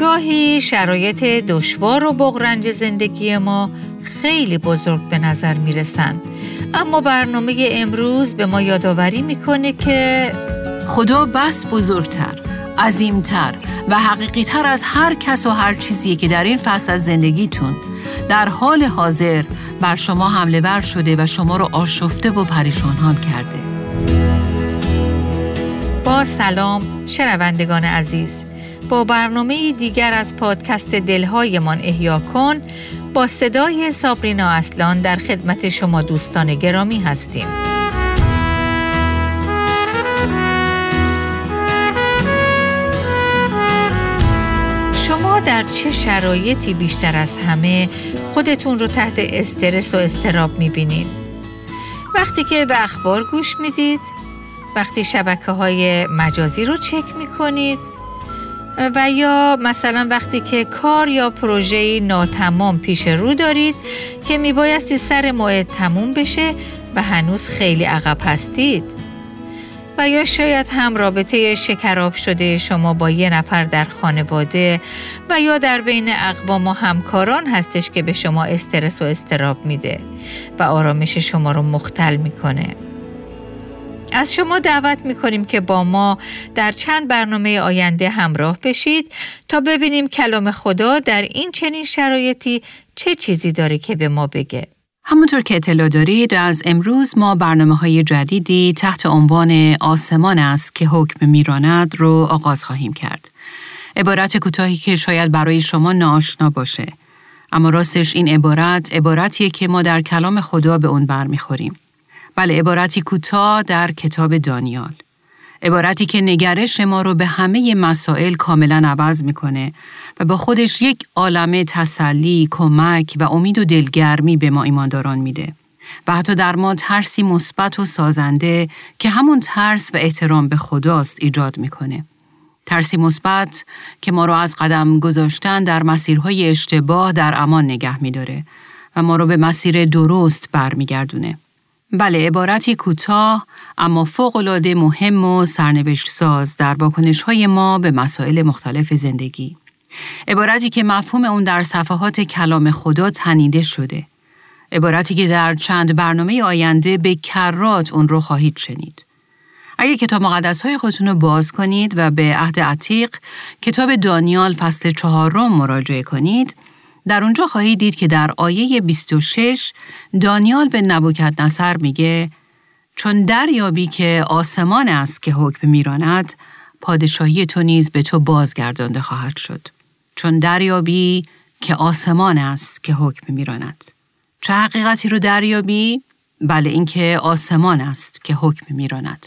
گاهی شرایط دشوار و بغرنج زندگی ما خیلی بزرگ به نظر می رسن. اما برنامه امروز به ما یادآوری می‌کنه که خدا بس بزرگتر، عظیمتر و حقیقیتر از هر کس و هر چیزی که در این فصل از زندگیتون در حال حاضر بر شما حمله ور شده و شما رو آشفته و پریشان حال کرده. با سلام شنوندگان عزیز با برنامه دیگر از پادکست دلهایمان احیا کن با صدای سابرینا اصلان در خدمت شما دوستان گرامی هستیم شما در چه شرایطی بیشتر از همه خودتون رو تحت استرس و استراب می‌بینید؟ وقتی که به اخبار گوش می‌دید؟ وقتی شبکه های مجازی رو چک می‌کنید؟ و یا مثلا وقتی که کار یا پروژه ناتمام پیش رو دارید که میبایستی سر موعد تموم بشه و هنوز خیلی عقب هستید. و یا شاید هم رابطه شکراب شده شما با یه نفر در خانواده و یا در بین اقوام و همکاران هستش که به شما استرس و استراب میده و آرامش شما رو مختل می‌کنه. از شما دعوت می کنیم که با ما در چند برنامه آینده همراه بشید تا ببینیم کلام خدا در این چنین شرایطی چه چیزی داره که به ما بگه. همونطور که اطلاع دارید از امروز ما برنامه های جدیدی تحت عنوان آسمان است که حکم میراند رو آغاز خواهیم کرد. عبارت کوتاهی که شاید برای شما ناآشنا باشه. اما راستش این عبارت عبارتیه که ما در کلام خدا به اون برمیخوریم. بله عبارتی کوتاه در کتاب دانیال. عبارتی که نگرش ما رو به همه مسائل کاملا عوض می‌کنه و با خودش یک عالمه تسلی، کمک و امید و دلگرمی به ما ایمانداران میده. و حتی در ما ترسی مثبت و سازنده که همون ترس و احترام به خداست ایجاد می‌کنه. ترسی مثبت که ما رو از قدم گذاشتن در مسیرهای اشتباه در امان نگه میداره و ما رو به مسیر درست برمیگردونه. بله عبارتی کوتاه اما فوقالعاده مهم و سرنوشت ساز در واکنش های ما به مسائل مختلف زندگی. عبارتی که مفهوم اون در صفحات کلام خدا تنیده شده. عبارتی که در چند برنامه آینده به کرات اون رو خواهید شنید. اگه کتاب مقدس های خودتون رو باز کنید و به عهد عتیق کتاب دانیال فصل چهارم مراجعه کنید، در اونجا خواهید دید که در آیه 26 دانیال به نبوکت نصر میگه چون دریابی که آسمان است که حکم میراند پادشاهی تو نیز به تو بازگردانده خواهد شد. چون دریابی که آسمان است که حکم میراند. چه حقیقتی رو دریابی؟ بله اینکه آسمان است که حکم میراند.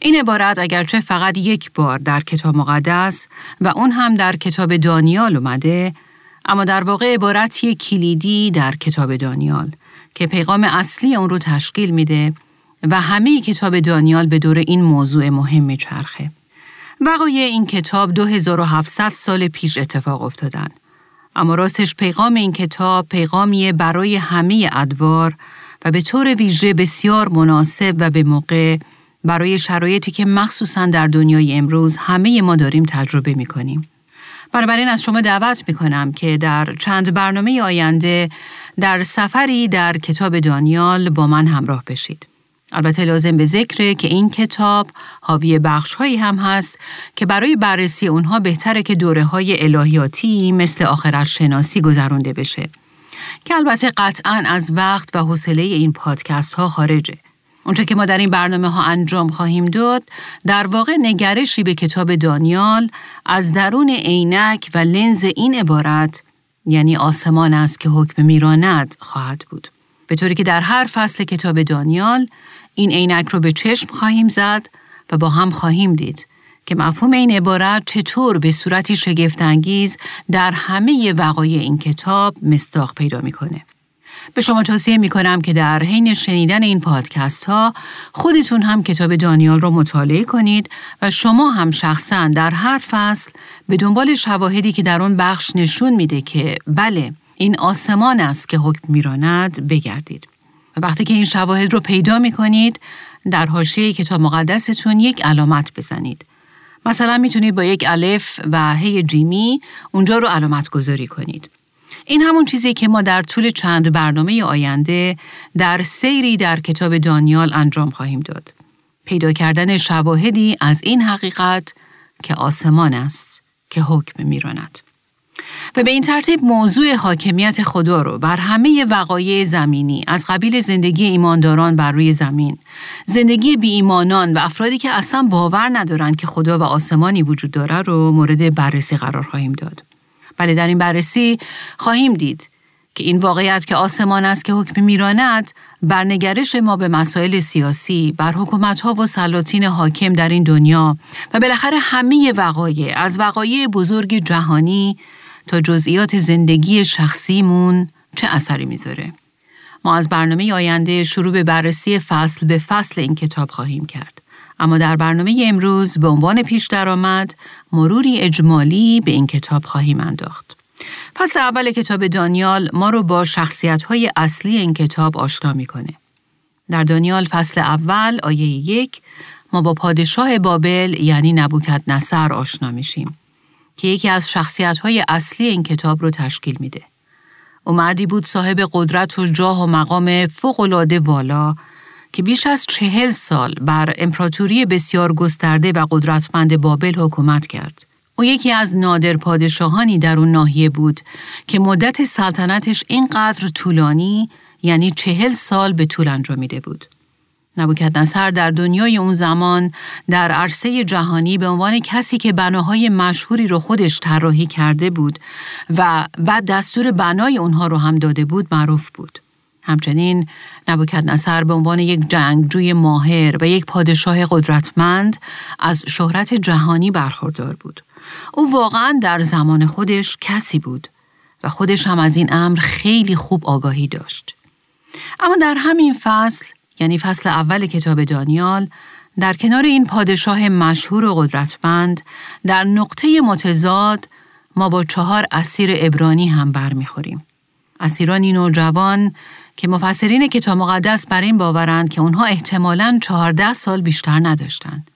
این عبارت اگرچه فقط یک بار در کتاب مقدس و اون هم در کتاب دانیال اومده اما در واقع عبارتی کلیدی در کتاب دانیال که پیغام اصلی اون رو تشکیل میده و همه کتاب دانیال به دور این موضوع مهم میچرخه. وقایع این کتاب 2700 سال پیش اتفاق افتادن. اما راستش پیغام این کتاب پیغامیه برای همه ادوار و به طور ویژه بسیار مناسب و به موقع برای شرایطی که مخصوصا در دنیای امروز همه ما داریم تجربه می‌کنیم. بنابراین از شما دعوت می کنم که در چند برنامه آینده در سفری در کتاب دانیال با من همراه بشید. البته لازم به ذکره که این کتاب حاوی بخش هایی هم هست که برای بررسی اونها بهتره که دوره های الهیاتی مثل آخرت شناسی گذرونده بشه. که البته قطعا از وقت و حوصله این پادکست ها خارجه. اونچه که ما در این برنامه ها انجام خواهیم داد در واقع نگرشی به کتاب دانیال از درون عینک و لنز این عبارت یعنی آسمان است که حکم میراند خواهد بود. به طوری که در هر فصل کتاب دانیال این عینک رو به چشم خواهیم زد و با هم خواهیم دید که مفهوم این عبارت چطور به صورتی شگفتانگیز در همه وقایع این کتاب مستاق پیدا می‌کنه. به شما توصیه می کنم که در حین شنیدن این پادکست ها خودتون هم کتاب دانیال رو مطالعه کنید و شما هم شخصا در هر فصل به دنبال شواهدی که در اون بخش نشون میده که بله این آسمان است که حکم میراند بگردید. و وقتی که این شواهد رو پیدا می کنید در حاشیه کتاب مقدستون یک علامت بزنید. مثلا می‌تونید با یک الف و هی جیمی اونجا رو علامت گذاری کنید. این همون چیزی که ما در طول چند برنامه آینده در سیری در کتاب دانیال انجام خواهیم داد. پیدا کردن شواهدی از این حقیقت که آسمان است که حکم میراند. و به این ترتیب موضوع حاکمیت خدا رو بر همه وقایع زمینی از قبیل زندگی ایمانداران بر روی زمین، زندگی بی ایمانان و افرادی که اصلا باور ندارند که خدا و آسمانی وجود داره رو مورد بررسی قرار خواهیم داد. بله در این بررسی خواهیم دید که این واقعیت که آسمان است که حکم میراند بر نگرش ما به مسائل سیاسی، بر حکومتها و سلاطین حاکم در این دنیا و بالاخره همه وقایع از وقایع بزرگ جهانی تا جزئیات زندگی شخصیمون چه اثری می‌ذاره. ما از برنامه آینده شروع به بررسی فصل به فصل این کتاب خواهیم کرد. اما در برنامه امروز به عنوان پیش درآمد مروری اجمالی به این کتاب خواهیم انداخت. فصل اول کتاب دانیال ما رو با شخصیت های اصلی این کتاب آشنا می‌کنه. در دانیال فصل اول آیه یک ما با پادشاه بابل یعنی نبوکت نصر آشنا میشیم. که یکی از شخصیت های اصلی این کتاب رو تشکیل میده. او مردی بود صاحب قدرت و جاه و مقام فوقالعاده والا که بیش از چهل سال بر امپراتوری بسیار گسترده و قدرتمند بابل حکومت کرد. او یکی از نادر پادشاهانی در اون ناحیه بود که مدت سلطنتش اینقدر طولانی یعنی چهل سال به طول انجامیده بود. نصر در دنیای اون زمان در عرصه جهانی به عنوان کسی که بناهای مشهوری رو خودش طراحی کرده بود و بعد دستور بنای اونها رو هم داده بود معروف بود. همچنین نصر به عنوان یک جنگجوی ماهر و یک پادشاه قدرتمند از شهرت جهانی برخوردار بود. او واقعا در زمان خودش کسی بود و خودش هم از این امر خیلی خوب آگاهی داشت. اما در همین فصل یعنی فصل اول کتاب دانیال در کنار این پادشاه مشهور و قدرتمند در نقطه متضاد ما با چهار اسیر ابرانی هم برمیخوریم. اسیرانی نوجوان که مفسرین کتاب مقدس بر این باورند که اونها احتمالاً چهارده سال بیشتر نداشتند.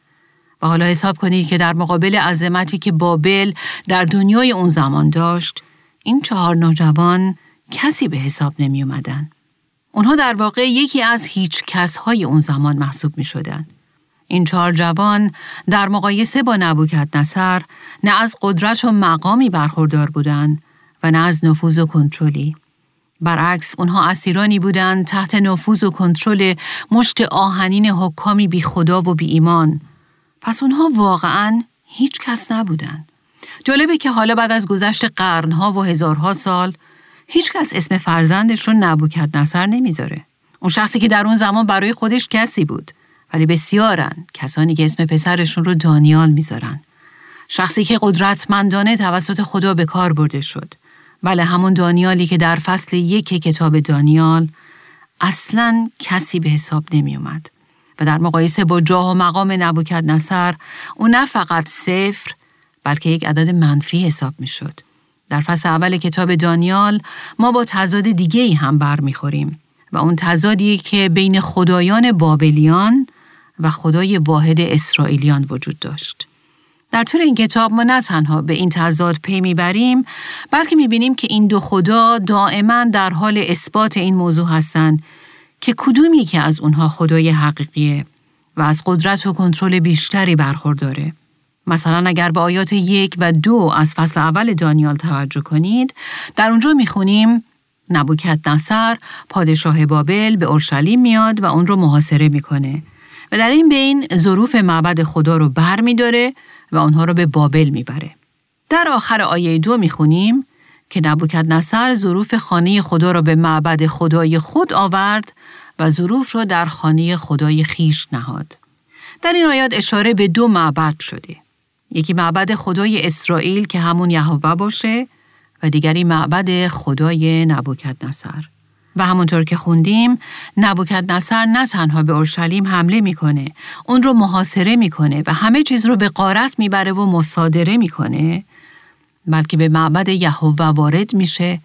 و حالا حساب کنید که در مقابل عظمتی که بابل در دنیای اون زمان داشت، این چهار نوجوان کسی به حساب نمی اومدن. اونها در واقع یکی از هیچ کس های اون زمان محسوب می شدن. این چهار جوان در مقایسه با نبوکت نصر نه از قدرت و مقامی برخوردار بودند و نه از نفوذ و کنترلی. برعکس اونها اسیرانی بودند تحت نفوذ و کنترل مشت آهنین حکامی بی خدا و بی ایمان. پس اونها واقعا هیچ کس نبودند. جالبه که حالا بعد از گذشت قرنها و هزارها سال هیچ کس اسم فرزندش رو نبوکت نصر نمی‌ذاره. اون شخصی که در اون زمان برای خودش کسی بود ولی بسیارن کسانی که اسم پسرشون رو دانیال می‌ذارن. شخصی که قدرتمندانه توسط خدا به کار برده شد. بله همون دانیالی که در فصل یک کتاب دانیال اصلا کسی به حساب نمی اومد. و در مقایسه با جاه و مقام نبوکت نصر او نه فقط صفر بلکه یک عدد منفی حساب می شد. در فصل اول کتاب دانیال ما با تضاد دیگه ای هم برمیخوریم و اون تضادی که بین خدایان بابلیان و خدای واحد اسرائیلیان وجود داشت. در طول این کتاب ما نه تنها به این تضاد پی می‌بریم بلکه می‌بینیم که این دو خدا دائما در حال اثبات این موضوع هستند که کدومی که از اونها خدای حقیقیه و از قدرت و کنترل بیشتری برخورداره. مثلا اگر به آیات یک و دو از فصل اول دانیال توجه کنید در اونجا می‌خونیم نبوکت نصر پادشاه بابل به اورشلیم میاد و اون رو محاصره می‌کنه و در این بین ظروف معبد خدا رو بر میداره و اونها رو به بابل می‌بره. در آخر آیه دو می‌خونیم که نبوکت نصر ظروف خانه خدا را به معبد خدای خود آورد و ظروف را در خانه خدای خیش نهاد. در این آیات اشاره به دو معبد شده. یکی معبد خدای اسرائیل که همون یهوه باشه و دیگری معبد خدای نبوکت نصر. و همونطور که خوندیم نبوکت نصر نه تنها به اورشلیم حمله می‌کنه اون رو محاصره می‌کنه و همه چیز رو به قارت می‌بره و مصادره می‌کنه بلکه به معبد یهوه وارد میشه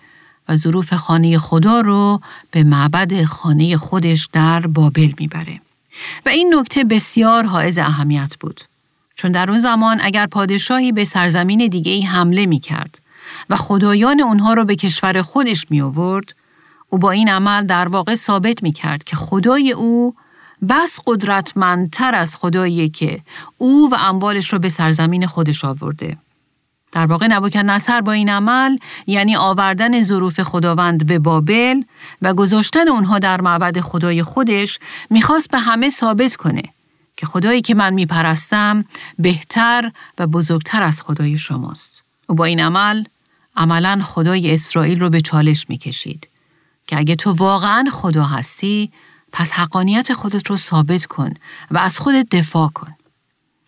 و ظروف خانه خدا رو به معبد خانه خودش در بابل می‌بره. و این نکته بسیار حائز اهمیت بود چون در اون زمان اگر پادشاهی به سرزمین دیگه ای حمله می کرد و خدایان اونها رو به کشور خودش می آورد، او با این عمل در واقع ثابت می کرد که خدای او بس قدرتمندتر از خدایی که او و اموالش رو به سرزمین خودش آورده. در واقع نبوکن نصر با این عمل یعنی آوردن ظروف خداوند به بابل و گذاشتن اونها در معبد خدای خودش می‌خواست به همه ثابت کنه که خدایی که من میپرستم بهتر و بزرگتر از خدای شماست. و با این عمل عملا خدای اسرائیل رو به چالش می‌کشید که اگه تو واقعا خدا هستی پس حقانیت خودت رو ثابت کن و از خودت دفاع کن.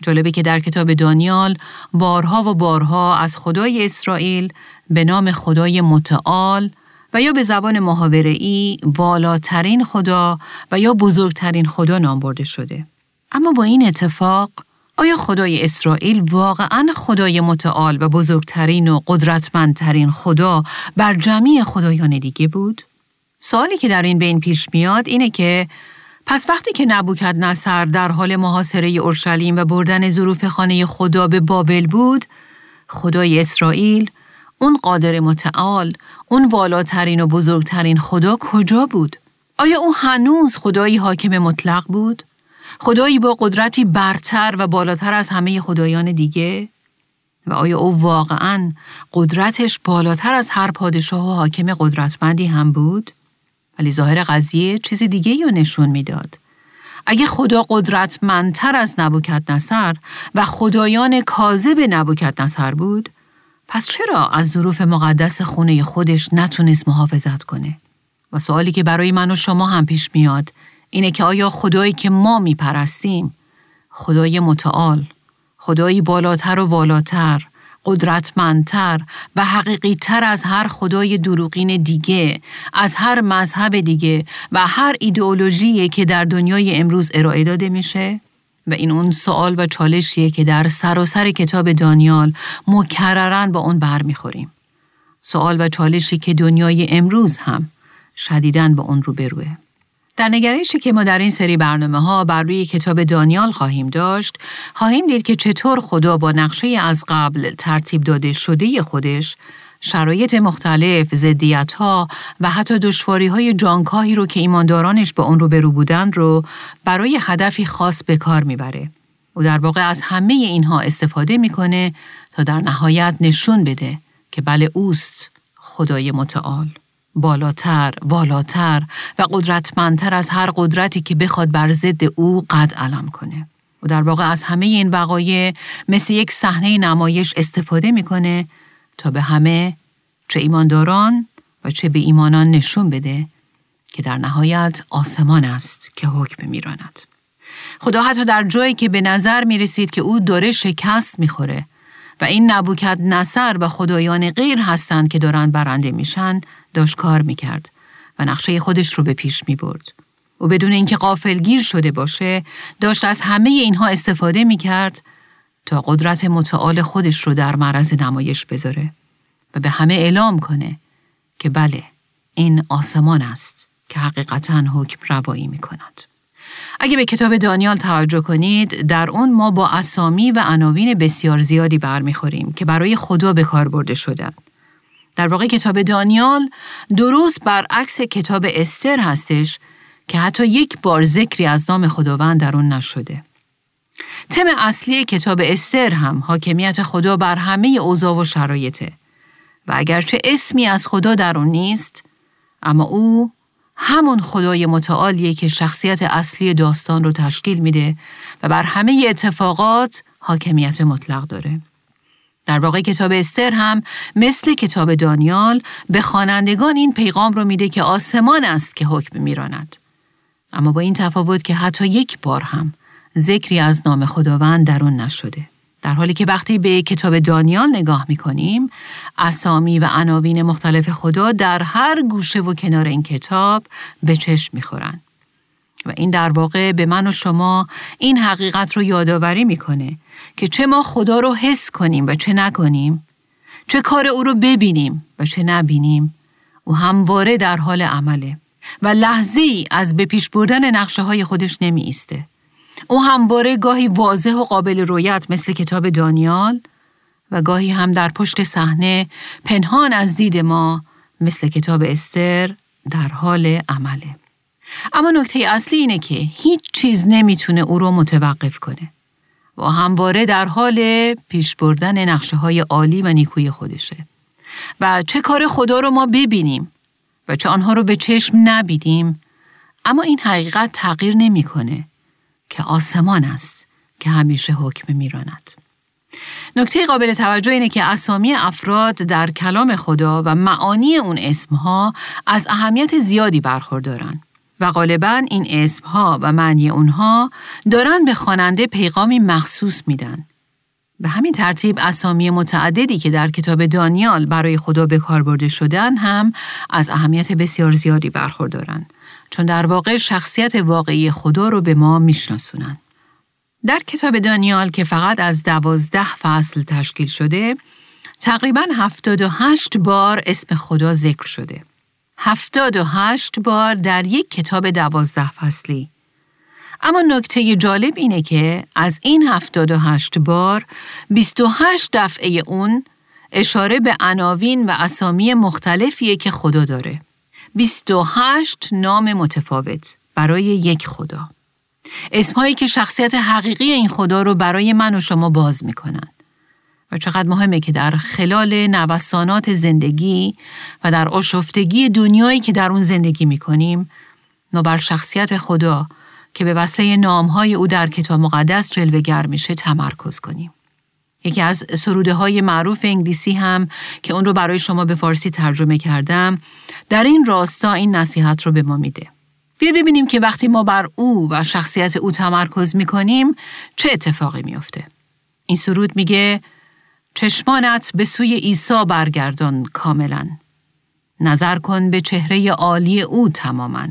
جالبه که در کتاب دانیال بارها و بارها از خدای اسرائیل به نام خدای متعال و یا به زبان ای والاترین خدا و یا بزرگترین خدا نام برده شده. اما با این اتفاق آیا خدای اسرائیل واقعا خدای متعال و بزرگترین و قدرتمندترین خدا بر جمعی خدایان دیگه بود؟ سوالی که در این بین پیش میاد اینه که پس وقتی که نبوکد نصر در حال محاصره اورشلیم و بردن ظروف خانه خدا به بابل بود، خدای اسرائیل، اون قادر متعال، اون والاترین و بزرگترین خدا کجا بود؟ آیا او هنوز خدایی حاکم مطلق بود؟ خدایی با قدرتی برتر و بالاتر از همه خدایان دیگه؟ و آیا او واقعا قدرتش بالاتر از هر پادشاه و حاکم قدرتمندی هم بود؟ ولی ظاهر قضیه چیز دیگه رو نشون می‌داد. اگه خدا قدرتمندتر از نبوکت نصر و خدایان کاذب نبوکت نصر بود، پس چرا از ظروف مقدس خونه خودش نتونست محافظت کنه؟ و سوالی که برای من و شما هم پیش میاد اینه که آیا خدایی که ما میپرستیم خدای متعال، خدایی بالاتر و والاتر، قدرتمندتر و حقیقیتر از هر خدای دروغین دیگه، از هر مذهب دیگه و هر ایدئولوژی که در دنیای امروز ارائه داده میشه؟ و این اون سوال و چالشیه که در سراسر کتاب دانیال مکررن با اون برمیخوریم. سوال و چالشی که دنیای امروز هم شدیدن با اون رو بروه. در نگرشی که ما در این سری برنامه ها بر روی کتاب دانیال خواهیم داشت، خواهیم دید که چطور خدا با نقشه از قبل ترتیب داده شده خودش شرایط مختلف، زدیت ها و حتی دشواری های جانکاهی رو که ایماندارانش به اون رو برو بودن رو برای هدفی خاص به کار می‌بره. او در واقع از همه اینها استفاده می‌کنه تا در نهایت نشون بده که بله اوست خدای متعال. بالاتر، بالاتر و قدرتمندتر از هر قدرتی که بخواد بر ضد او قد علم کنه. و در واقع از همه این وقایع مثل یک صحنه نمایش استفاده می‌کنه تا به همه چه ایمانداران و چه به ایمانان نشون بده که در نهایت آسمان است که حکم میراند. خدا حتی در جایی که به نظر می رسید که او داره شکست می‌خوره و این نبوکت نصر و خدایان غیر هستند که دارند برنده میشن داشت کار می‌کرد و نقشه خودش رو به پیش می برد. و بدون اینکه قافلگیر شده باشه داشت از همه اینها استفاده می کرد تا قدرت متعال خودش رو در معرض نمایش بذاره و به همه اعلام کنه که بله این آسمان است که حقیقتا حکم روایی می کند. اگه به کتاب دانیال توجه کنید در اون ما با اسامی و عناوین بسیار زیادی برمیخوریم که برای خدا به کار برده شدن. در واقع کتاب دانیال درست برعکس کتاب استر هستش که حتی یک بار ذکری از نام خداوند در اون نشده. تم اصلی کتاب استر هم حاکمیت خدا بر همه اوضاع و شرایطه و اگرچه اسمی از خدا در اون نیست اما او همون خدای متعالیه که شخصیت اصلی داستان رو تشکیل میده و بر همه اتفاقات حاکمیت مطلق داره. در واقع کتاب استر هم مثل کتاب دانیال به خوانندگان این پیغام رو میده که آسمان است که حکم میراند. اما با این تفاوت که حتی یک بار هم ذکری از نام خداوند در اون نشده. در حالی که وقتی به کتاب دانیال نگاه می‌کنیم اسامی و عناوین مختلف خدا در هر گوشه و کنار این کتاب به چشم می‌خورن. و این در واقع به من و شما این حقیقت رو یادآوری می‌کنه که چه ما خدا رو حس کنیم و چه نکنیم چه کار او رو ببینیم و چه نبینیم او همواره در حال عمله و لحظه ای از به پیش بردن نقشه های خودش نمی ایسته. او همواره گاهی واضح و قابل رویت مثل کتاب دانیال و گاهی هم در پشت صحنه پنهان از دید ما مثل کتاب استر در حال عمله. اما نکته اصلی اینه که هیچ چیز نمی‌تونه او رو متوقف کنه و همواره در حال پیش بردن نقشه های عالی و نیکوی خودشه. و چه کار خدا رو ما ببینیم و چه آنها رو به چشم نبینیم اما این حقیقت تغییر نمی‌کنه که آسمان است که همیشه حکم میراند. نکته قابل توجه اینه که اسامی افراد در کلام خدا و معانی اون اسمها از اهمیت زیادی برخوردارن و غالبا این اسمها و معنی اونها دارن به خواننده پیغامی مخصوص میدن. به همین ترتیب اسامی متعددی که در کتاب دانیال برای خدا به کار برده شدن هم از اهمیت بسیار زیادی برخوردارن چون در واقع شخصیت واقعی خدا رو به ما میشناسونن. در کتاب دانیال که فقط از دوازده فصل تشکیل شده، تقریبا هفتاد و هشت بار اسم خدا ذکر شده. هفتاد و هشت بار در یک کتاب دوازده فصلی. اما نکته جالب اینه که از این هفتاد و هشت بار بیست و هشت دفعه اون اشاره به عناوین و اسامی مختلفیه که خدا داره. بیست و هشت نام متفاوت برای یک خدا. اسمهایی که شخصیت حقیقی این خدا رو برای من و شما باز می‌کنن. و چقدر مهمه که در خلال نوسانات زندگی و در آشفتگی دنیایی که در اون زندگی می‌کنیم ما بر شخصیت خدا که به وسیله نامهای او در کتاب مقدس جلوگر میشه تمرکز کنیم. یکی از سروده های معروف انگلیسی هم که اون رو برای شما به فارسی ترجمه کردم در این راستا این نصیحت رو به ما میده. بیا ببینیم که وقتی ما بر او و شخصیت او تمرکز می‌کنیم چه اتفاقی میافته. این سرود میگه چشمانت به سوی عیسی برگردان کاملا. نظر کن به چهره عالی او تماما.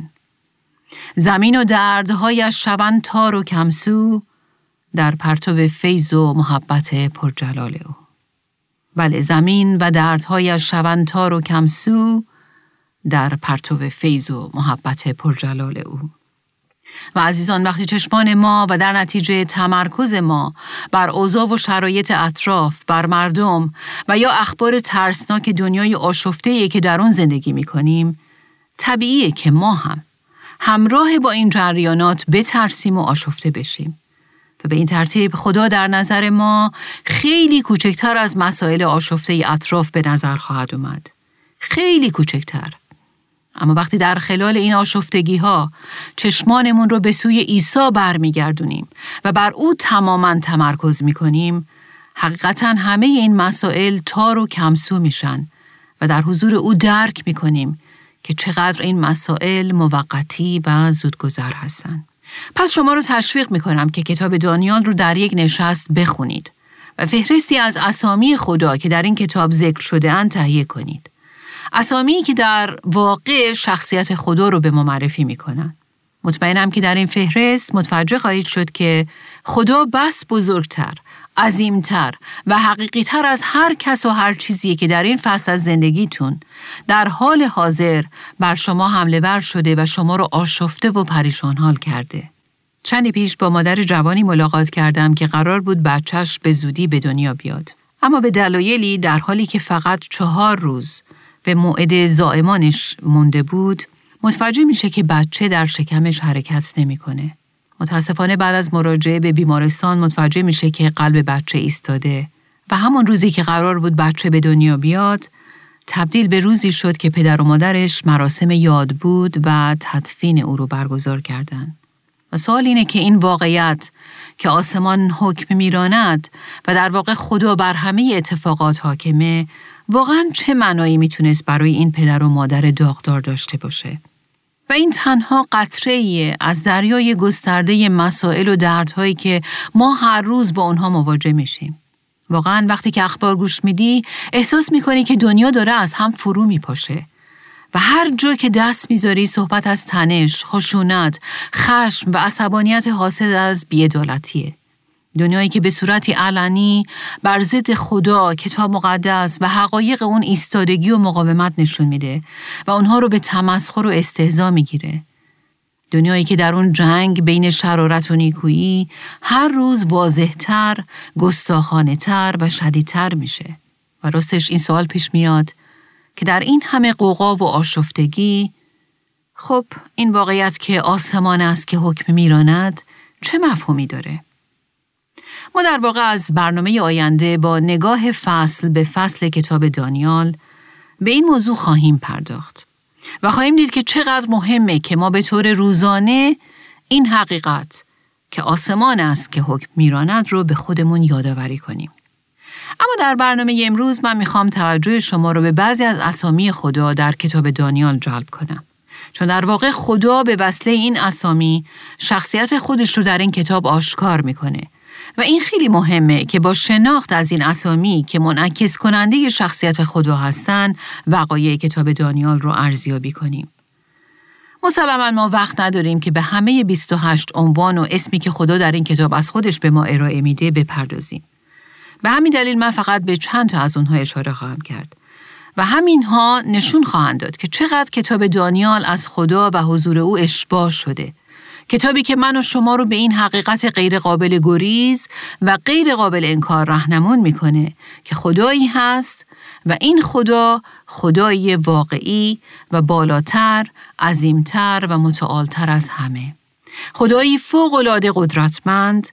زمین و دردهایش شوند تار و کمسو در پرتو فیض و محبت پرجلال او. بله زمین و دردهایش شوند تار و کمسو در پرتو فیض و محبت پرجلال او. و عزیزان وقتی چشمان ما و در نتیجه تمرکز ما بر اوضاع و شرایط اطراف، بر مردم و یا اخبار ترسناک دنیای آشفته که در آن زندگی می کنیم، طبیعیه که ما هم همراه با این جریانات بترسیم و آشفته بشیم. و به این ترتیب خدا در نظر ما خیلی کوچکتر از مسائل آشفته اطراف به نظر خواهد اومد. خیلی کوچکتر. اما وقتی در خلال این آشفتگی ها چشمانمون رو به سوی عیسی برمیگردونیم و بر او تماما تمرکز می‌کنیم حقیقتا همه این مسائل تار و کمسو میشن و در حضور او درک می‌کنیم که چقدر این مسائل موقتی و زودگذر هستند. پس شما رو تشویق می‌کنم که کتاب دانیال رو در یک نشست بخونید و فهرستی از اسامی خدا که در این کتاب ذکر شده تهیه کنید. اسامی که در واقع شخصیت خدا رو به ما معرفی می‌کنن. مطمئنم که در این فهرست متوجه خواهید شد که خدا بس بزرگتر، عظیمتر و حقیقیتر از هر کس و هر چیزی که در این فصل از زندگیتون در حال حاضر بر شما حمله ور شده و شما رو آشفته و پریشان حال کرده. چندی پیش با مادر جوانی ملاقات کردم که قرار بود بچهش به زودی به دنیا بیاد. اما به دلایلی در حالی که فقط چهار روز به موعد زائمانش مونده بود متوجه میشه که بچه در شکمش حرکت نمی‌کنه. متاسفانه بعد از مراجعه به بیمارستان متوجه میشه که قلب بچه ایستاده و همون روزی که قرار بود بچه به دنیا بیاد تبدیل به روزی شد که پدر و مادرش مراسم یاد بود و تدفین او رو برگزار کردند. و سوال اینه که این واقعیت که آسمان حکم میراند و در واقع خدا بر همه اتفاقات حاکمه واقعا چه معنایی می‌تونست برای این پدر و مادر داغدار داشته باشه؟ و این تنها قطره از دریای گسترده مسائل و دردهایی که ما هر روز با اونها مواجه میشیم. واقعا وقتی که اخبار گوش میدی احساس می‌کنی که دنیا داره از هم فرو میپاشه و هر جا که دست می‌ذاری صحبت از تنش، خشونت، خشم و عصبانیت حاصل از بیعدالتیه. دنیایی که به صورتی علنی بر ضد خدا، کتاب مقدس و حقایق اون ایستادگی و مقاومت نشون میده و اونها رو به تمسخر و استهزا می‌گیره. دنیایی که در اون جنگ بین شرارت و نیکویی هر روز واضحتر، گستاخانه تر و شدیدتر میشه. و راستش این سوال پیش میاد که در این همه قوقا و آشفتگی خب این واقعیت که آسمان است که حکم میراند چه مفهومی داره؟ ما در واقع از برنامه آینده با نگاه فصل به فصل کتاب دانیال به این موضوع خواهیم پرداخت و خواهیم دید که چقدر مهمه که ما به طور روزانه این حقیقت که آسمان است که حکم میراند رو به خودمون یادآوری کنیم. اما در برنامه امروز من می‌خوام توجه شما رو به بعضی از اسامی خدا در کتاب دانیال جلب کنم. چون در واقع خدا به وسیله این اسامی شخصیت خودش رو در این کتاب آشکار می‌کنه و این خیلی مهمه که با شناخت از این اسامی که منعکس کننده شخصیت خدا هستند وقایع کتاب دانیال رو ارزیابی کنیم. مسلما ما وقت نداریم که به همه 28 عنوان و اسمی که خدا در این کتاب از خودش به ما ارائه میده بپردازیم. به همین دلیل من فقط به چند تا از اونها اشاره خواهم کرد. و همینها نشون خواهند داد که چقدر کتاب دانیال از خدا و حضور او اشباه شده. کتابی که من و شما رو به این حقیقت غیر قابل گریز و غیر قابل انکار رهنمون می‌کنه که خدایی هست و این خدا خدایی واقعی و بالاتر، عظیمتر و متعالتر از همه. خدایی فوق قدرتمند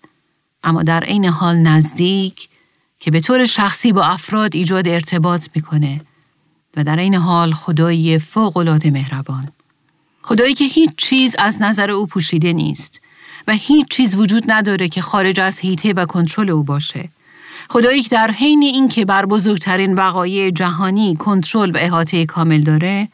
اما در عین حال نزدیک که به طور شخصی با افراد ایجاد ارتباط می‌کنه و در این حال خدایی فوقالعاده مهربان. خدایی که هیچ چیز از نظر او پوشیده نیست و هیچ چیز وجود نداره که خارج از هیته و کنترل او باشه. خدایی که در حین اینکه بر بزرگترین وقایع جهانی کنترل و احاطه کامل داره،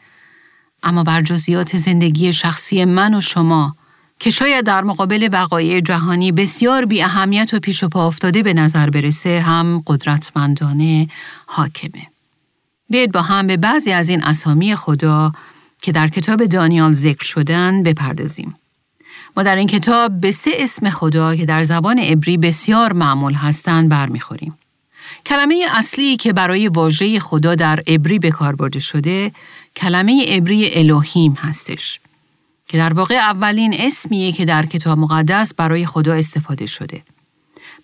اما بر جزئیات زندگی شخصی من و شما که شاید در مقابل وقایع جهانی بسیار بی اهمیت و پیش و پا افتاده به نظر برسه هم قدرتمندانه حاکمه. بیاید با هم به بعضی از این اسامی خدا که در کتاب دانیال ذکر شدن بپردازیم. ما در این کتاب به سه اسم خدا که در زبان عبری بسیار معمول هستند برمیخوریم. کلمه اصلی که برای واژه خدا در عبری به کار برده شده کلمه عبری الوهیم هستش که در واقع اولین اسمیه که در کتاب مقدس برای خدا استفاده شده.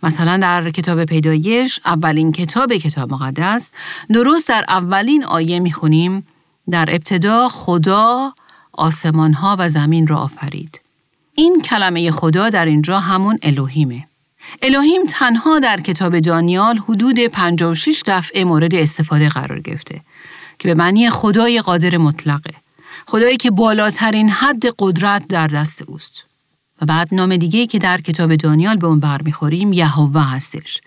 مثلا در کتاب پیدایش اولین کتاب کتاب مقدس درست در اولین آیه می‌خونیم در ابتدا خدا آسمان ها و زمین را آفرید. این کلمه خدا در اینجا همون الوهیمه. الوهیم تنها در کتاب دانیال حدود 56 دفعه مورد استفاده قرار گرفته که به معنی خدای قادر مطلقه. خدایی که بالاترین حد قدرت در دست اوست. و بعد نام دیگه که در کتاب دانیال به اون برمیخوریم یهوه هستش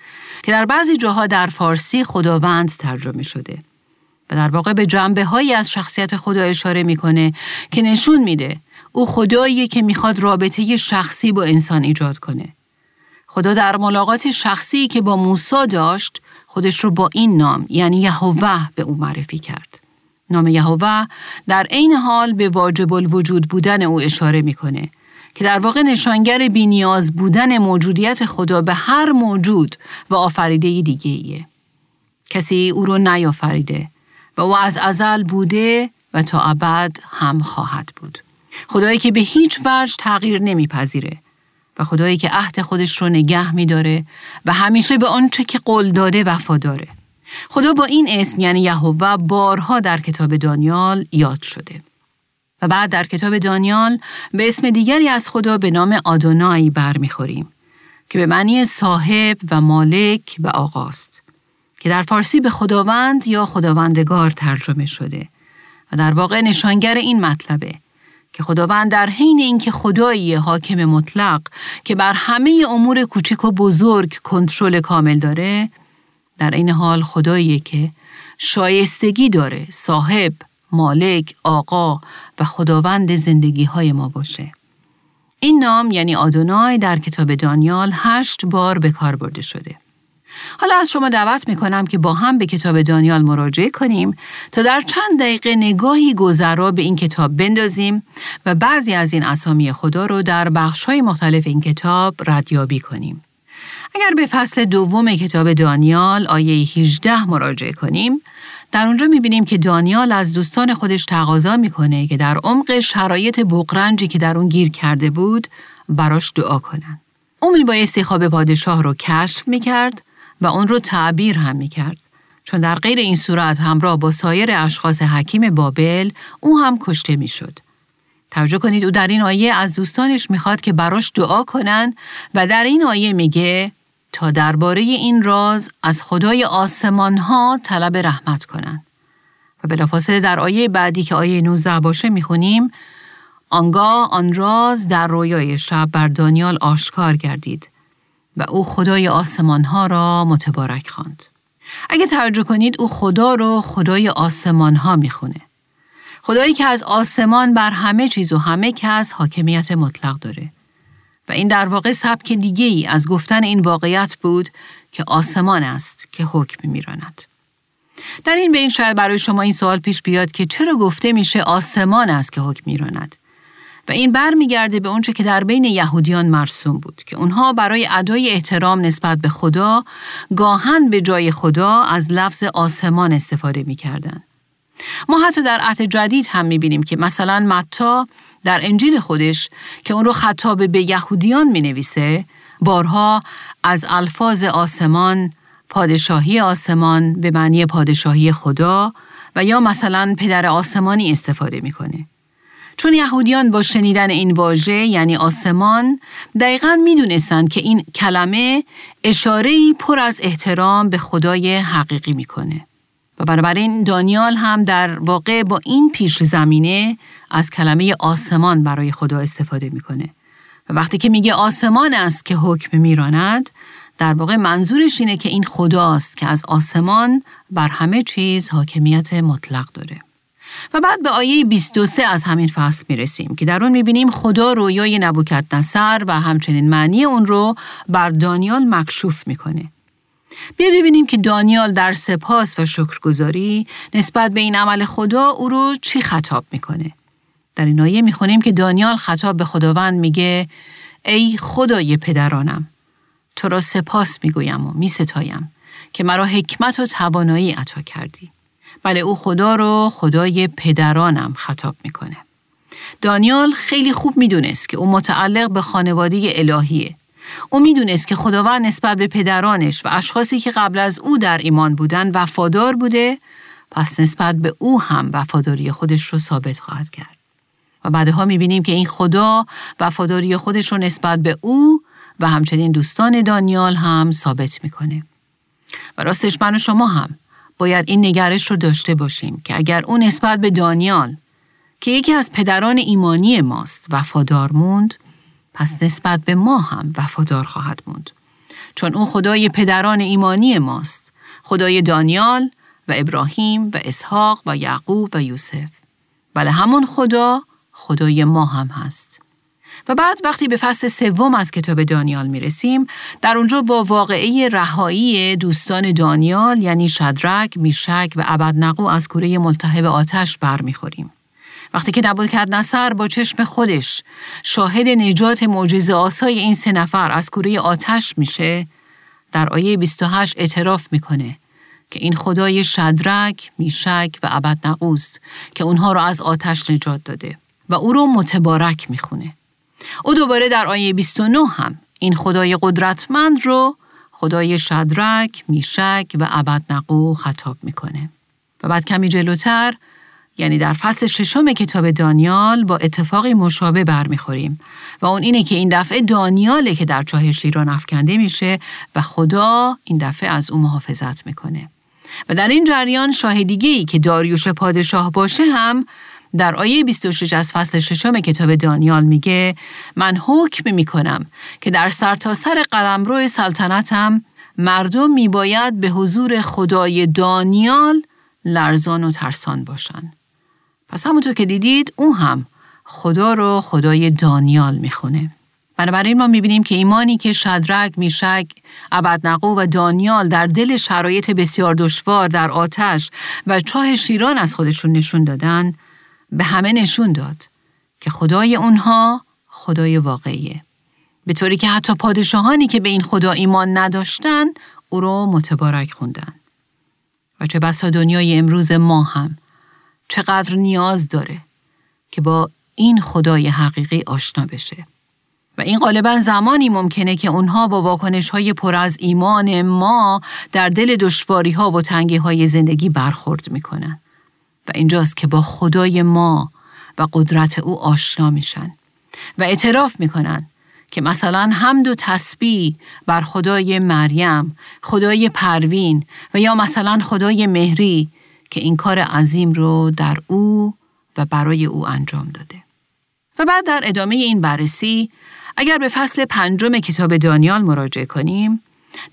که در بعضی جاها در فارسی خداوند ترجمه شده و در واقع به جنبه هایی از شخصیت خدا اشاره می‌کنه که نشون میده او خداییه که می‌خواد رابطه شخصی با انسان ایجاد کنه. خدا در ملاقات شخصی که با موسی داشت خودش رو با این نام یعنی یهوه به او معرفی کرد. نام یهوه در عین حال به واجب الوجود بودن او اشاره می‌کنه که در واقع نشانگر بینیاز بودن موجودیت خدا به هر موجود و آفریده دیگه ایه. کسی او رو نیافریده و او از ازل بوده و تا ابد هم خواهد بود. خدایی که به هیچ وجه تغییر نمیپذیره و خدایی که عهد خودش رو نگه میداره و همیشه به آنچه که قول داده وفاداره. خدا با این اسم یعنی یهوه بارها در کتاب دانیال یاد شده. و بعد در کتاب دانیال به اسم دیگری از خدا به نام آدونایی برمیخوریم که به معنی صاحب و مالک و آقاست که در فارسی به خداوند یا خداوندگار ترجمه شده و در واقع نشانگر این مطلبه که خداوند در حین اینکه خدایی حاکم مطلق که بر همه امور کوچک و بزرگ کنترل کامل داره در این حال خداییه که شایستگی داره صاحب مالک، آقا و خداوند زندگی های ما باشه. این نام یعنی آدونای در کتاب دانیال هشت بار به کار برده شده. حالا از شما دعوت می کنم که با هم به کتاب دانیال مراجعه کنیم تا در چند دقیقه نگاهی گذرا به این کتاب بندازیم و بعضی از این اسامی خدا رو در بخش های مختلف این کتاب ردیابی کنیم. اگر به فصل دوم کتاب دانیال آیه 18 مراجعه کنیم در اونجا می‌بینیم که دانیال از دوستان خودش تقاضا می‌کنه که در عمق شرایط بقرنجی که در اون گیر کرده بود براش دعا کنن. اون میبایستی خواب پادشاه رو کشف می‌کرد و اون رو تعبیر هم می‌کرد. چون در غیر این صورت همراه با سایر اشخاص حکیم بابل او هم کشته می‌شد. توجه کنید او در این آیه از دوستانش می‌خواد که براش دعا کنن و در این آیه میگه تا درباره این راز از خدای آسمان ها طلب رحمت کنند. و بلافاصله در آیه بعدی که آیه 19 باشه می‌خونیم آنگاه آن راز در رویای شب بر دانیال آشکار گردید و او خدای آسمان ها را متبارک خواند. اگه توجه کنید او خدا رو خدای آسمان ها می‌خونه. خدایی که از آسمان بر همه چیز و همه کس حاکمیت مطلق داره. و این در واقع سبک دیگه ای از گفتن این واقعیت بود که آسمان است که حکم میراند. در این بین شاید برای شما این سوال پیش بیاد که چرا گفته میشه آسمان است که حکم میراند و این برمیگرده به اونچه که در بین یهودیان مرسوم بود که اونها برای ادای احترام نسبت به خدا گاهن به جای خدا از لفظ آسمان استفاده می‌کردند. ما حتی در عهد جدید هم می‌بینیم که مثلا متا در انجیل خودش که اون رو خطاب به یهودیان می نویسه بارها از الفاظ آسمان، پادشاهی آسمان به معنی پادشاهی خدا و یا مثلا پدر آسمانی استفاده می‌کنه. چون یهودیان با شنیدن این واژه یعنی آسمان دقیقا می‌دونستند که این کلمه اشاره پر از احترام به خدای حقیقی می‌کنه. و بنابراین دانیال هم در واقع با این پیش زمینه از کلمه آسمان برای خدا استفاده می‌کنه. و وقتی که میگه آسمان است که حکم میراند در واقع منظورش اینه که این خداست که از آسمان بر همه چیز حاکمیت مطلق داره. و بعد به آیه 23 از همین فصل می‌رسیم که در اون می‌بینیم خدا رویای نبوکت نصر و همچنین معنی اون رو بر دانیال مکشوف می‌کنه. بیا ببینیم که دانیال در سپاس و شکرگزاری نسبت به این عمل خدا او رو چی خطاب می‌کنه. در این آیه می‌خونیم که دانیال خطاب به خداوند میگه ای خدای پدرانم تو را سپاس می‌گویم و میستایم که مرا حکمت و توانایی عطا کردی. بله او خدا رو خدای پدرانم خطاب می‌کنه. دانیال خیلی خوب می‌دونست که او متعلق به خانواده الهیه او می‌دونست که خداوند نسبت به پدرانش و اشخاصی که قبل از او در ایمان بودن وفادار بوده پس نسبت به او هم وفاداری خودش رو ثابت خواهد کرد. و بعدها می‌بینیم که این خدا وفاداری خودش رو نسبت به او و همچنین دوستان دانیال هم ثابت می‌کنه. و راستش من و شما هم باید این نگرش رو داشته باشیم که اگر او نسبت به دانیال که یکی از پدران ایمانی ماست وفادار موند پس نسبت به ما هم وفادار خواهد موند. چون او خدای پدران ایمانی ماست، خدای دانیال و ابراهیم و اسحاق و یعقوب و یوسف. بله همون خدا خدای ما هم هست. و بعد وقتی به فصل سوم از کتاب دانیال می رسیم، در اونجا با واقعه رهایی دوستان دانیال یعنی شدرک، میشک و ابدنقو از کوره ملتهب آتش برمیخوریم. وقتی که نصر با چشم خودش شاهد نجات معجزه آسای این سه نفر از کوره آتش میشه در آیه 28 اعتراف می‌کنه که این خدای شدرک، میشک و ابدنقوست که اونها رو از آتش نجات داده و او رو متبارک می‌خونه. او دوباره در آیه 29 هم این خدای قدرتمند رو خدای شدرک، میشک و ابدنقو خطاب می‌کنه. و بعد کمی جلوتر یعنی در فصل ششم کتاب دانیال با اتفاقی مشابه برمیخوریم و اون اینه که این دفعه دانیاله که در چاه شیران افکنده میشه و خدا این دفعه از او محافظت می‌کنه. و در این جریان شاهدیگی که داریوش پادشاه باشه هم در آیه 26 از فصل ششم کتاب دانیال میگه من حکم می‌کنم که در سرتاسر سر قلمرو سلطنتم مردم میباید به حضور خدای دانیال لرزان و ترسان باشند. پس همونطور که دیدید او هم خدا رو خدای دانیال می‌خونه. بنابراین ما می‌بینیم که ایمانی که شدرک، میشک، ابدنقو و دانیال در دل شرایط بسیار دشوار در آتش و چاه شیران از خودشون نشون دادن به همه نشون داد که خدای اونها خدای واقعیه. به طوری که حتی پادشاهانی که به این خدا ایمان نداشتن او رو متبارک خوندن. و چه بسا دنیای امروز ما هم چقدر نیاز داره که با این خدای حقیقی آشنا بشه. و این غالبا زمانی ممکنه که اونها با واکنش های پر از ایمان ما در دل دشواری ها و تنگی های زندگی برخورد می‌کنن. و اینجاست که با خدای ما و قدرت او آشنا میشن و اعتراف می‌کنن که مثلا حمد و تسبیح بر خدای مریم، خدای پروین و یا مثلا خدای مهری که این کار عظیم رو در او و برای او انجام داده. و بعد در ادامه این بررسی اگر به فصل پنجم کتاب دانیال مراجعه کنیم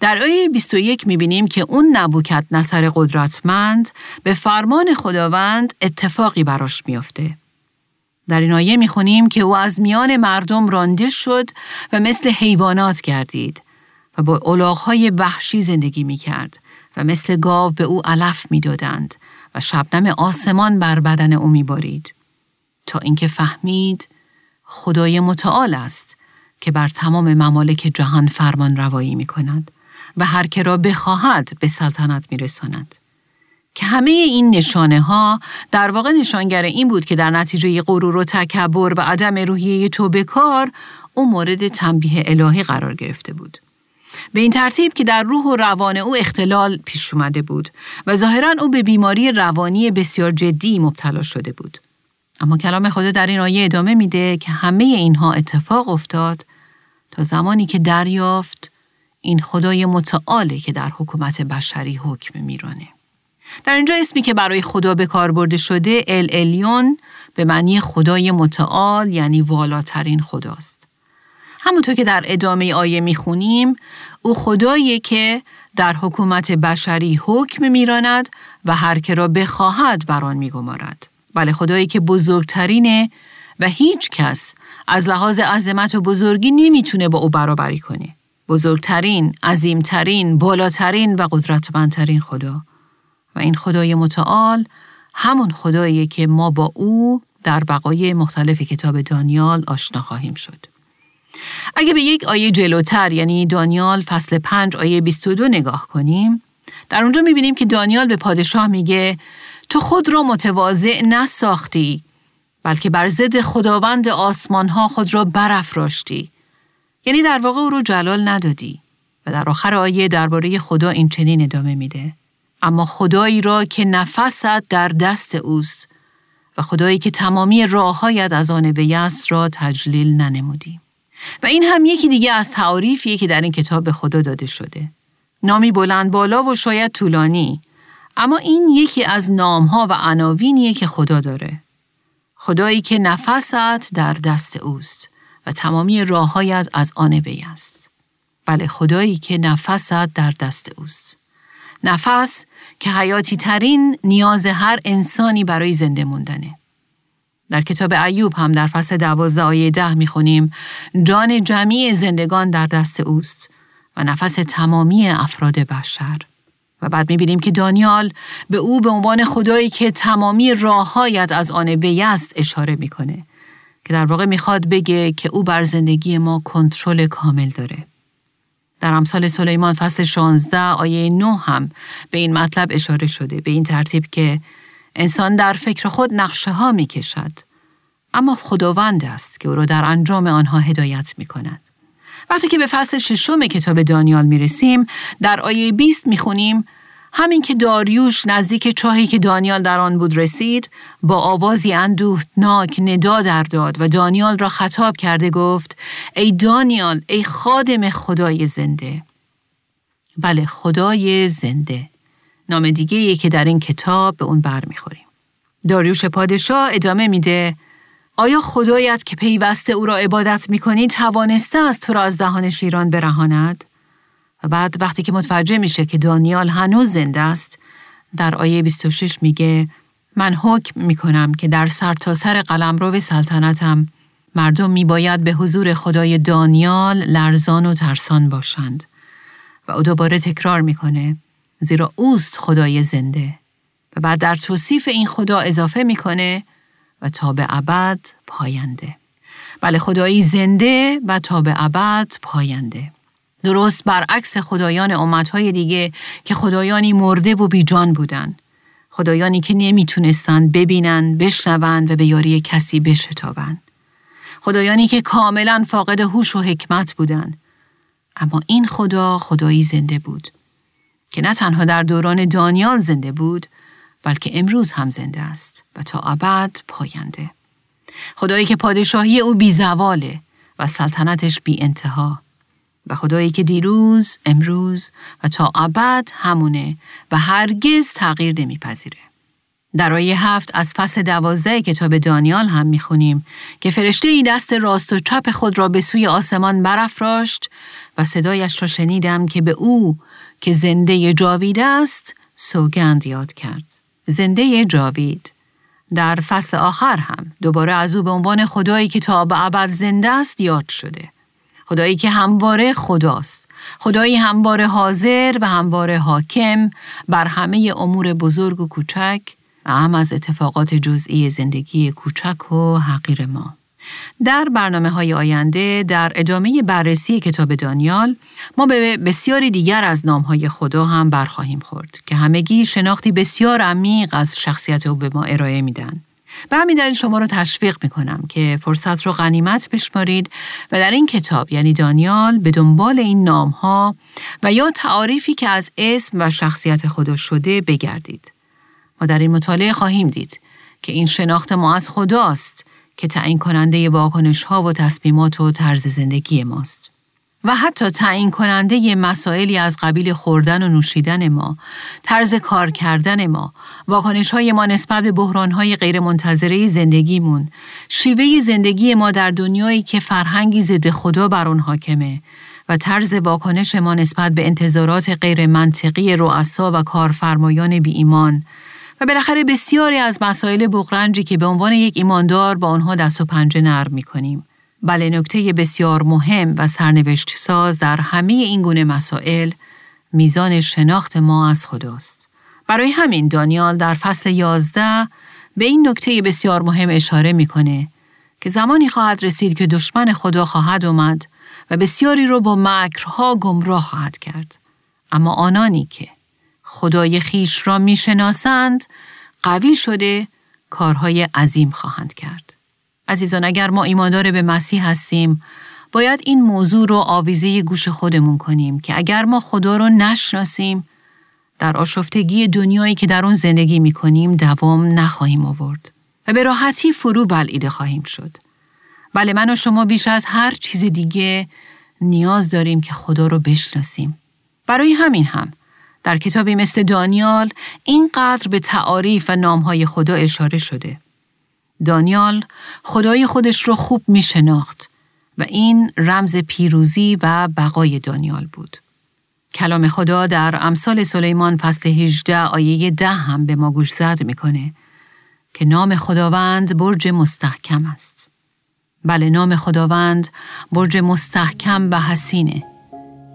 در آیه 21 می‌بینیم که اون نبوکت نصر قدرتمند به فرمان خداوند اتفاقی براش میافته. در این آیه می‌خونیم که او از میان مردم رانده شد و مثل حیوانات گردید و با الاغهای وحشی زندگی می‌کرد و مثل گاو به او علف می‌دادند و شبنم آسمان بر بدن او میبارید تا اینکه فهمید خدای متعال است که بر تمام ممالک جهان فرمان روایی می کند و هر که را بخواهد به سلطنت می رساند. که همه این نشانه ها در واقع نشانگر این بود که در نتیجه غرور و تکبر و عدم روحیه توبه کار او مورد تنبیه الهی قرار گرفته بود. به این ترتیب که در روح و روان او اختلال پیش اومده بود و ظاهرا او به بیماری روانی بسیار جدی مبتلا شده بود. اما کلام خدا در این آیه ادامه میده که همه اینها اتفاق افتاد تا زمانی که دریافت این خدای متعاله که در حکومت بشری حکم میرانه. در اینجا اسمی که برای خدا به کار برده شده ال الیون به معنی خدای متعال یعنی والاترین خداست. همونطور که در ادامه آیه می‌خونیم او خدایی که در حکومت بشری حکم میراند و هر که را بخواهد بر آن میگمارد. بله خدایی که بزرگترینه و هیچ کس از لحاظ عظمت و بزرگی نمی‌تونه با او برابری کنه. بزرگترین، عظیمترین، بالاترین و قدرتمندترین خدا. و این خدای متعال همون خدایی که ما با او در بقای مختلف کتاب دانیال آشنا خواهیم شد. اگه به یک آیه جلوتر یعنی دانیال فصل 5 آیه 22 نگاه کنیم در اونجا می‌بینیم که دانیال به پادشاه میگه تو خود را متواضع نساختی بلکه بر ضد خداوند آسمان ها خود را برافراشتی. یعنی در واقع او رو جلال ندادی و در آخر آیه درباره خدا این چنین ادامه میده. اما خدایی را که نفست در دست اوست و خدایی که تمامی راههایت از آن بیست را تجلیل ننمودی. و این هم یکی دیگه از تعاریفیه که در این کتاب به خدا داده شده. نامی بلند بالا و شاید طولانی اما این یکی از نامها و عناوینیه که خدا داره. خدایی که نفست در دست اوست و تمامی راههایت از آن وی است. بله خدایی که نفست در دست اوست. نفس که حیاتی ترین نیاز هر انسانی برای زنده موندنه. در کتاب ایوب هم در فصل دوازده آیه ده می‌خونیم جان جمعی زندگان در دست اوست و نفس تمامی افراد بشر. و بعد می‌بینیم که دانیال به او به عنوان خدایی که تمامی راههایت از آن وی است اشاره می‌کنه که در واقع می‌خواد بگه که او بر زندگی ما کنترل کامل داره. در امثال سلیمان فصل 16 آیه 9 هم به این مطلب اشاره شده به این ترتیب که انسان در فکر خود نقشه ها می کشد اما خداوند است که او را در انجام آنها هدایت می کند. وقتی که به فصل ششم کتاب دانیال می رسیم در آیه 20 می خونیم همین که داریوش نزدیک چاهی که دانیال در آن بود رسید با آوازی اندوهناک ندا در داد و دانیال را خطاب کرده گفت ای دانیال ای خادم خدای زنده بله خدای زنده. نام دیگه که در این کتاب به اون بر می‌خوریم. داریوش پادشاه ادامه میده آیا خدایت که پیوسته او را عبادت می‌کنی توانسته است تو را از دهان شیران برهاند؟ و بعد وقتی که متوجه میشه که دانیال هنوز زنده است در آیه 26 میگه من حکم می‌کنم که در سرتاسر سر قلمرو سلطنتم. مردم میباید به حضور خدای دانیال لرزان و ترسان باشند. و او دوباره تکرار می‌کنه زیرا اوست خدای زنده. و بعد در توصیف این خدا اضافه می‌کنه و تا به ابد پاینده بله خدایی زنده و تا به ابد پاینده درست برعکس خدایان امتهای دیگه که خدایانی مرده و بیجان بودند. خدایانی که نمی‌تونستند ببینن، بشنوند و به یاری کسی بشتابند. خدایانی که کاملا فاقد هوش و حکمت بودند. اما این خدا خدایی زنده بود که نه تنها در دوران دانیال زنده بود بلکه امروز هم زنده است و تا ابد پاینده. خدایی که پادشاهی او بی زواله و سلطنتش بی انتها و خدایی که دیروز، امروز و تا ابد همونه و هرگز تغییر نمیپذیره. در آیه هفت از فصل دوازده کتاب دانیال هم می‌خونیم که فرشته این دست راست و چپ خود را به سوی آسمان برافراشت و صدایش را شنیدم که به او که زنده جاوید است سوگند یاد کرد. زنده جاوید در فصل آخر هم دوباره از او به عنوان خدایی که تا به ابد زنده است یاد شده. خدایی که همواره خداست. خدایی همواره حاضر و همواره حاکم بر همه امور بزرگ و کوچک و هم از اتفاقات جزئی زندگی کوچک و حقیر ما. در برنامه های آینده در ادامه بررسی کتاب دانیال ما به بسیاری دیگر از نام های خدا هم برخواهیم خورد که همگی شناختی بسیار عمیق از شخصیت او به ما ارائه میدن. به همین دلیل شما رو تشویق می کنم که فرصت رو غنیمت بشمارید و در این کتاب یعنی دانیال به دنبال این نام ها و یا تعاریفی که از اسم و شخصیت خدا شده بگردید. ما در این مطالعه خواهیم دید که این شناخت ما از خداست که تعیین کننده واکنش ها و تصمیمات و طرز زندگی ماست. و حتی تعیین کننده مسائلی از قبیل خوردن و نوشیدن ما، طرز کار کردن ما، واکنش های ما نسبت به بحران های غیر منتظره زندگیمون، شیوه زندگی ما در دنیایی که فرهنگی ضد خدا بر اون حاکمه و طرز واکنش ما نسبت به انتظارات غیر منطقی رؤسا و کارفرمایان بی ایمان و بالاخره بسیاری از مسائل بغرنجی که به عنوان یک ایماندار با آنها دست و پنجه نرم می کنیم. بله نکته بسیار مهم و سرنوشت ساز در همه این گونه مسائل میزان شناخت ما از خداست. برای همین دانیال در فصل یازده به این نکته بسیار مهم اشاره می‌کنه که زمانی خواهد رسید که دشمن خدا خواهد اومد و بسیاری رو با مکرها گمراه خواهد کرد. اما آنانی که خدای خیش را می‌شناسند قوی شده کارهای عظیم خواهند کرد. عزیزان اگر ما ایماندار به مسیح هستیم باید این موضوع رو آویزه گوش خودمون کنیم که اگر ما خدا رو نشناسیم در آشفتگی دنیایی که در آن زندگی می کنیم دوام نخواهیم آورد و به راحتی فرو بلعیده خواهیم شد. بله من و شما بیش از هر چیز دیگه نیاز داریم که خدا رو بشناسیم. برای همین هم در کتابی مثل دانیال اینقدر به تعاریف و نامهای خدا اشاره شده. دانیال خدای خودش رو خوب می شناخت و این رمز پیروزی و بقای دانیال بود. کلام خدا در امثال سلیمان فصل 18 آیه 10 هم به ما گوش زد می‌کنه که نام خداوند برج مستحکم است. بله نام خداوند برج مستحکم و حسینه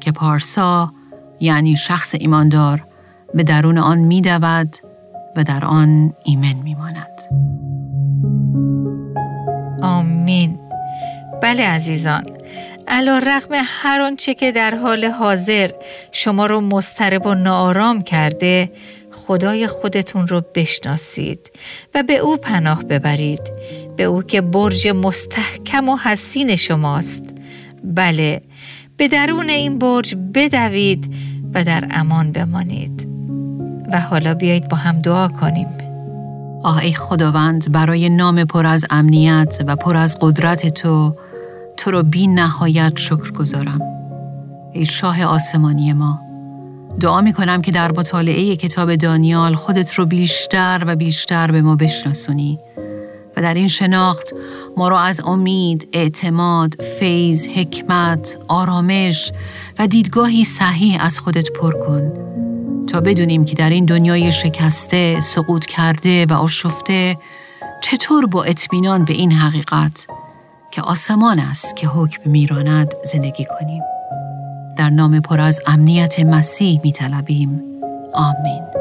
که پارسا یعنی شخص ایماندار به درون آن می و در آن ایمن می ماند. آمین. بله عزیزان علا رقم هر آنچه که در حال حاضر شما رو مسترب و نارام کرده خدای خودتون رو بشناسید و به او پناه ببرید. به او که برج مستحکم و حسین شماست. بله به درون این برج بدوید و در امان بمانید. و حالا بیایید با هم دعا کنیم. آه ای خداوند برای نام پر از امنیت و پر از قدرت تو تو رو بی نهایت شکر گذارم. ای شاه آسمانی ما دعا می کنم که در مطالعه کتاب دانیال خودت رو بیشتر و بیشتر به ما بشناسونی. و در این شناخت ما را از امید، اعتماد، فیض، حکمت، آرامش و دیدگاهی صحیح از خودت پر کن تا بدونیم که در این دنیای شکسته، سقوط کرده و آشفته چطور با اطمینان به این حقیقت که آسمان است که حکم میراند زندگی کنیم. در نام پر از امنیت مسیح می طلبیم. آمین.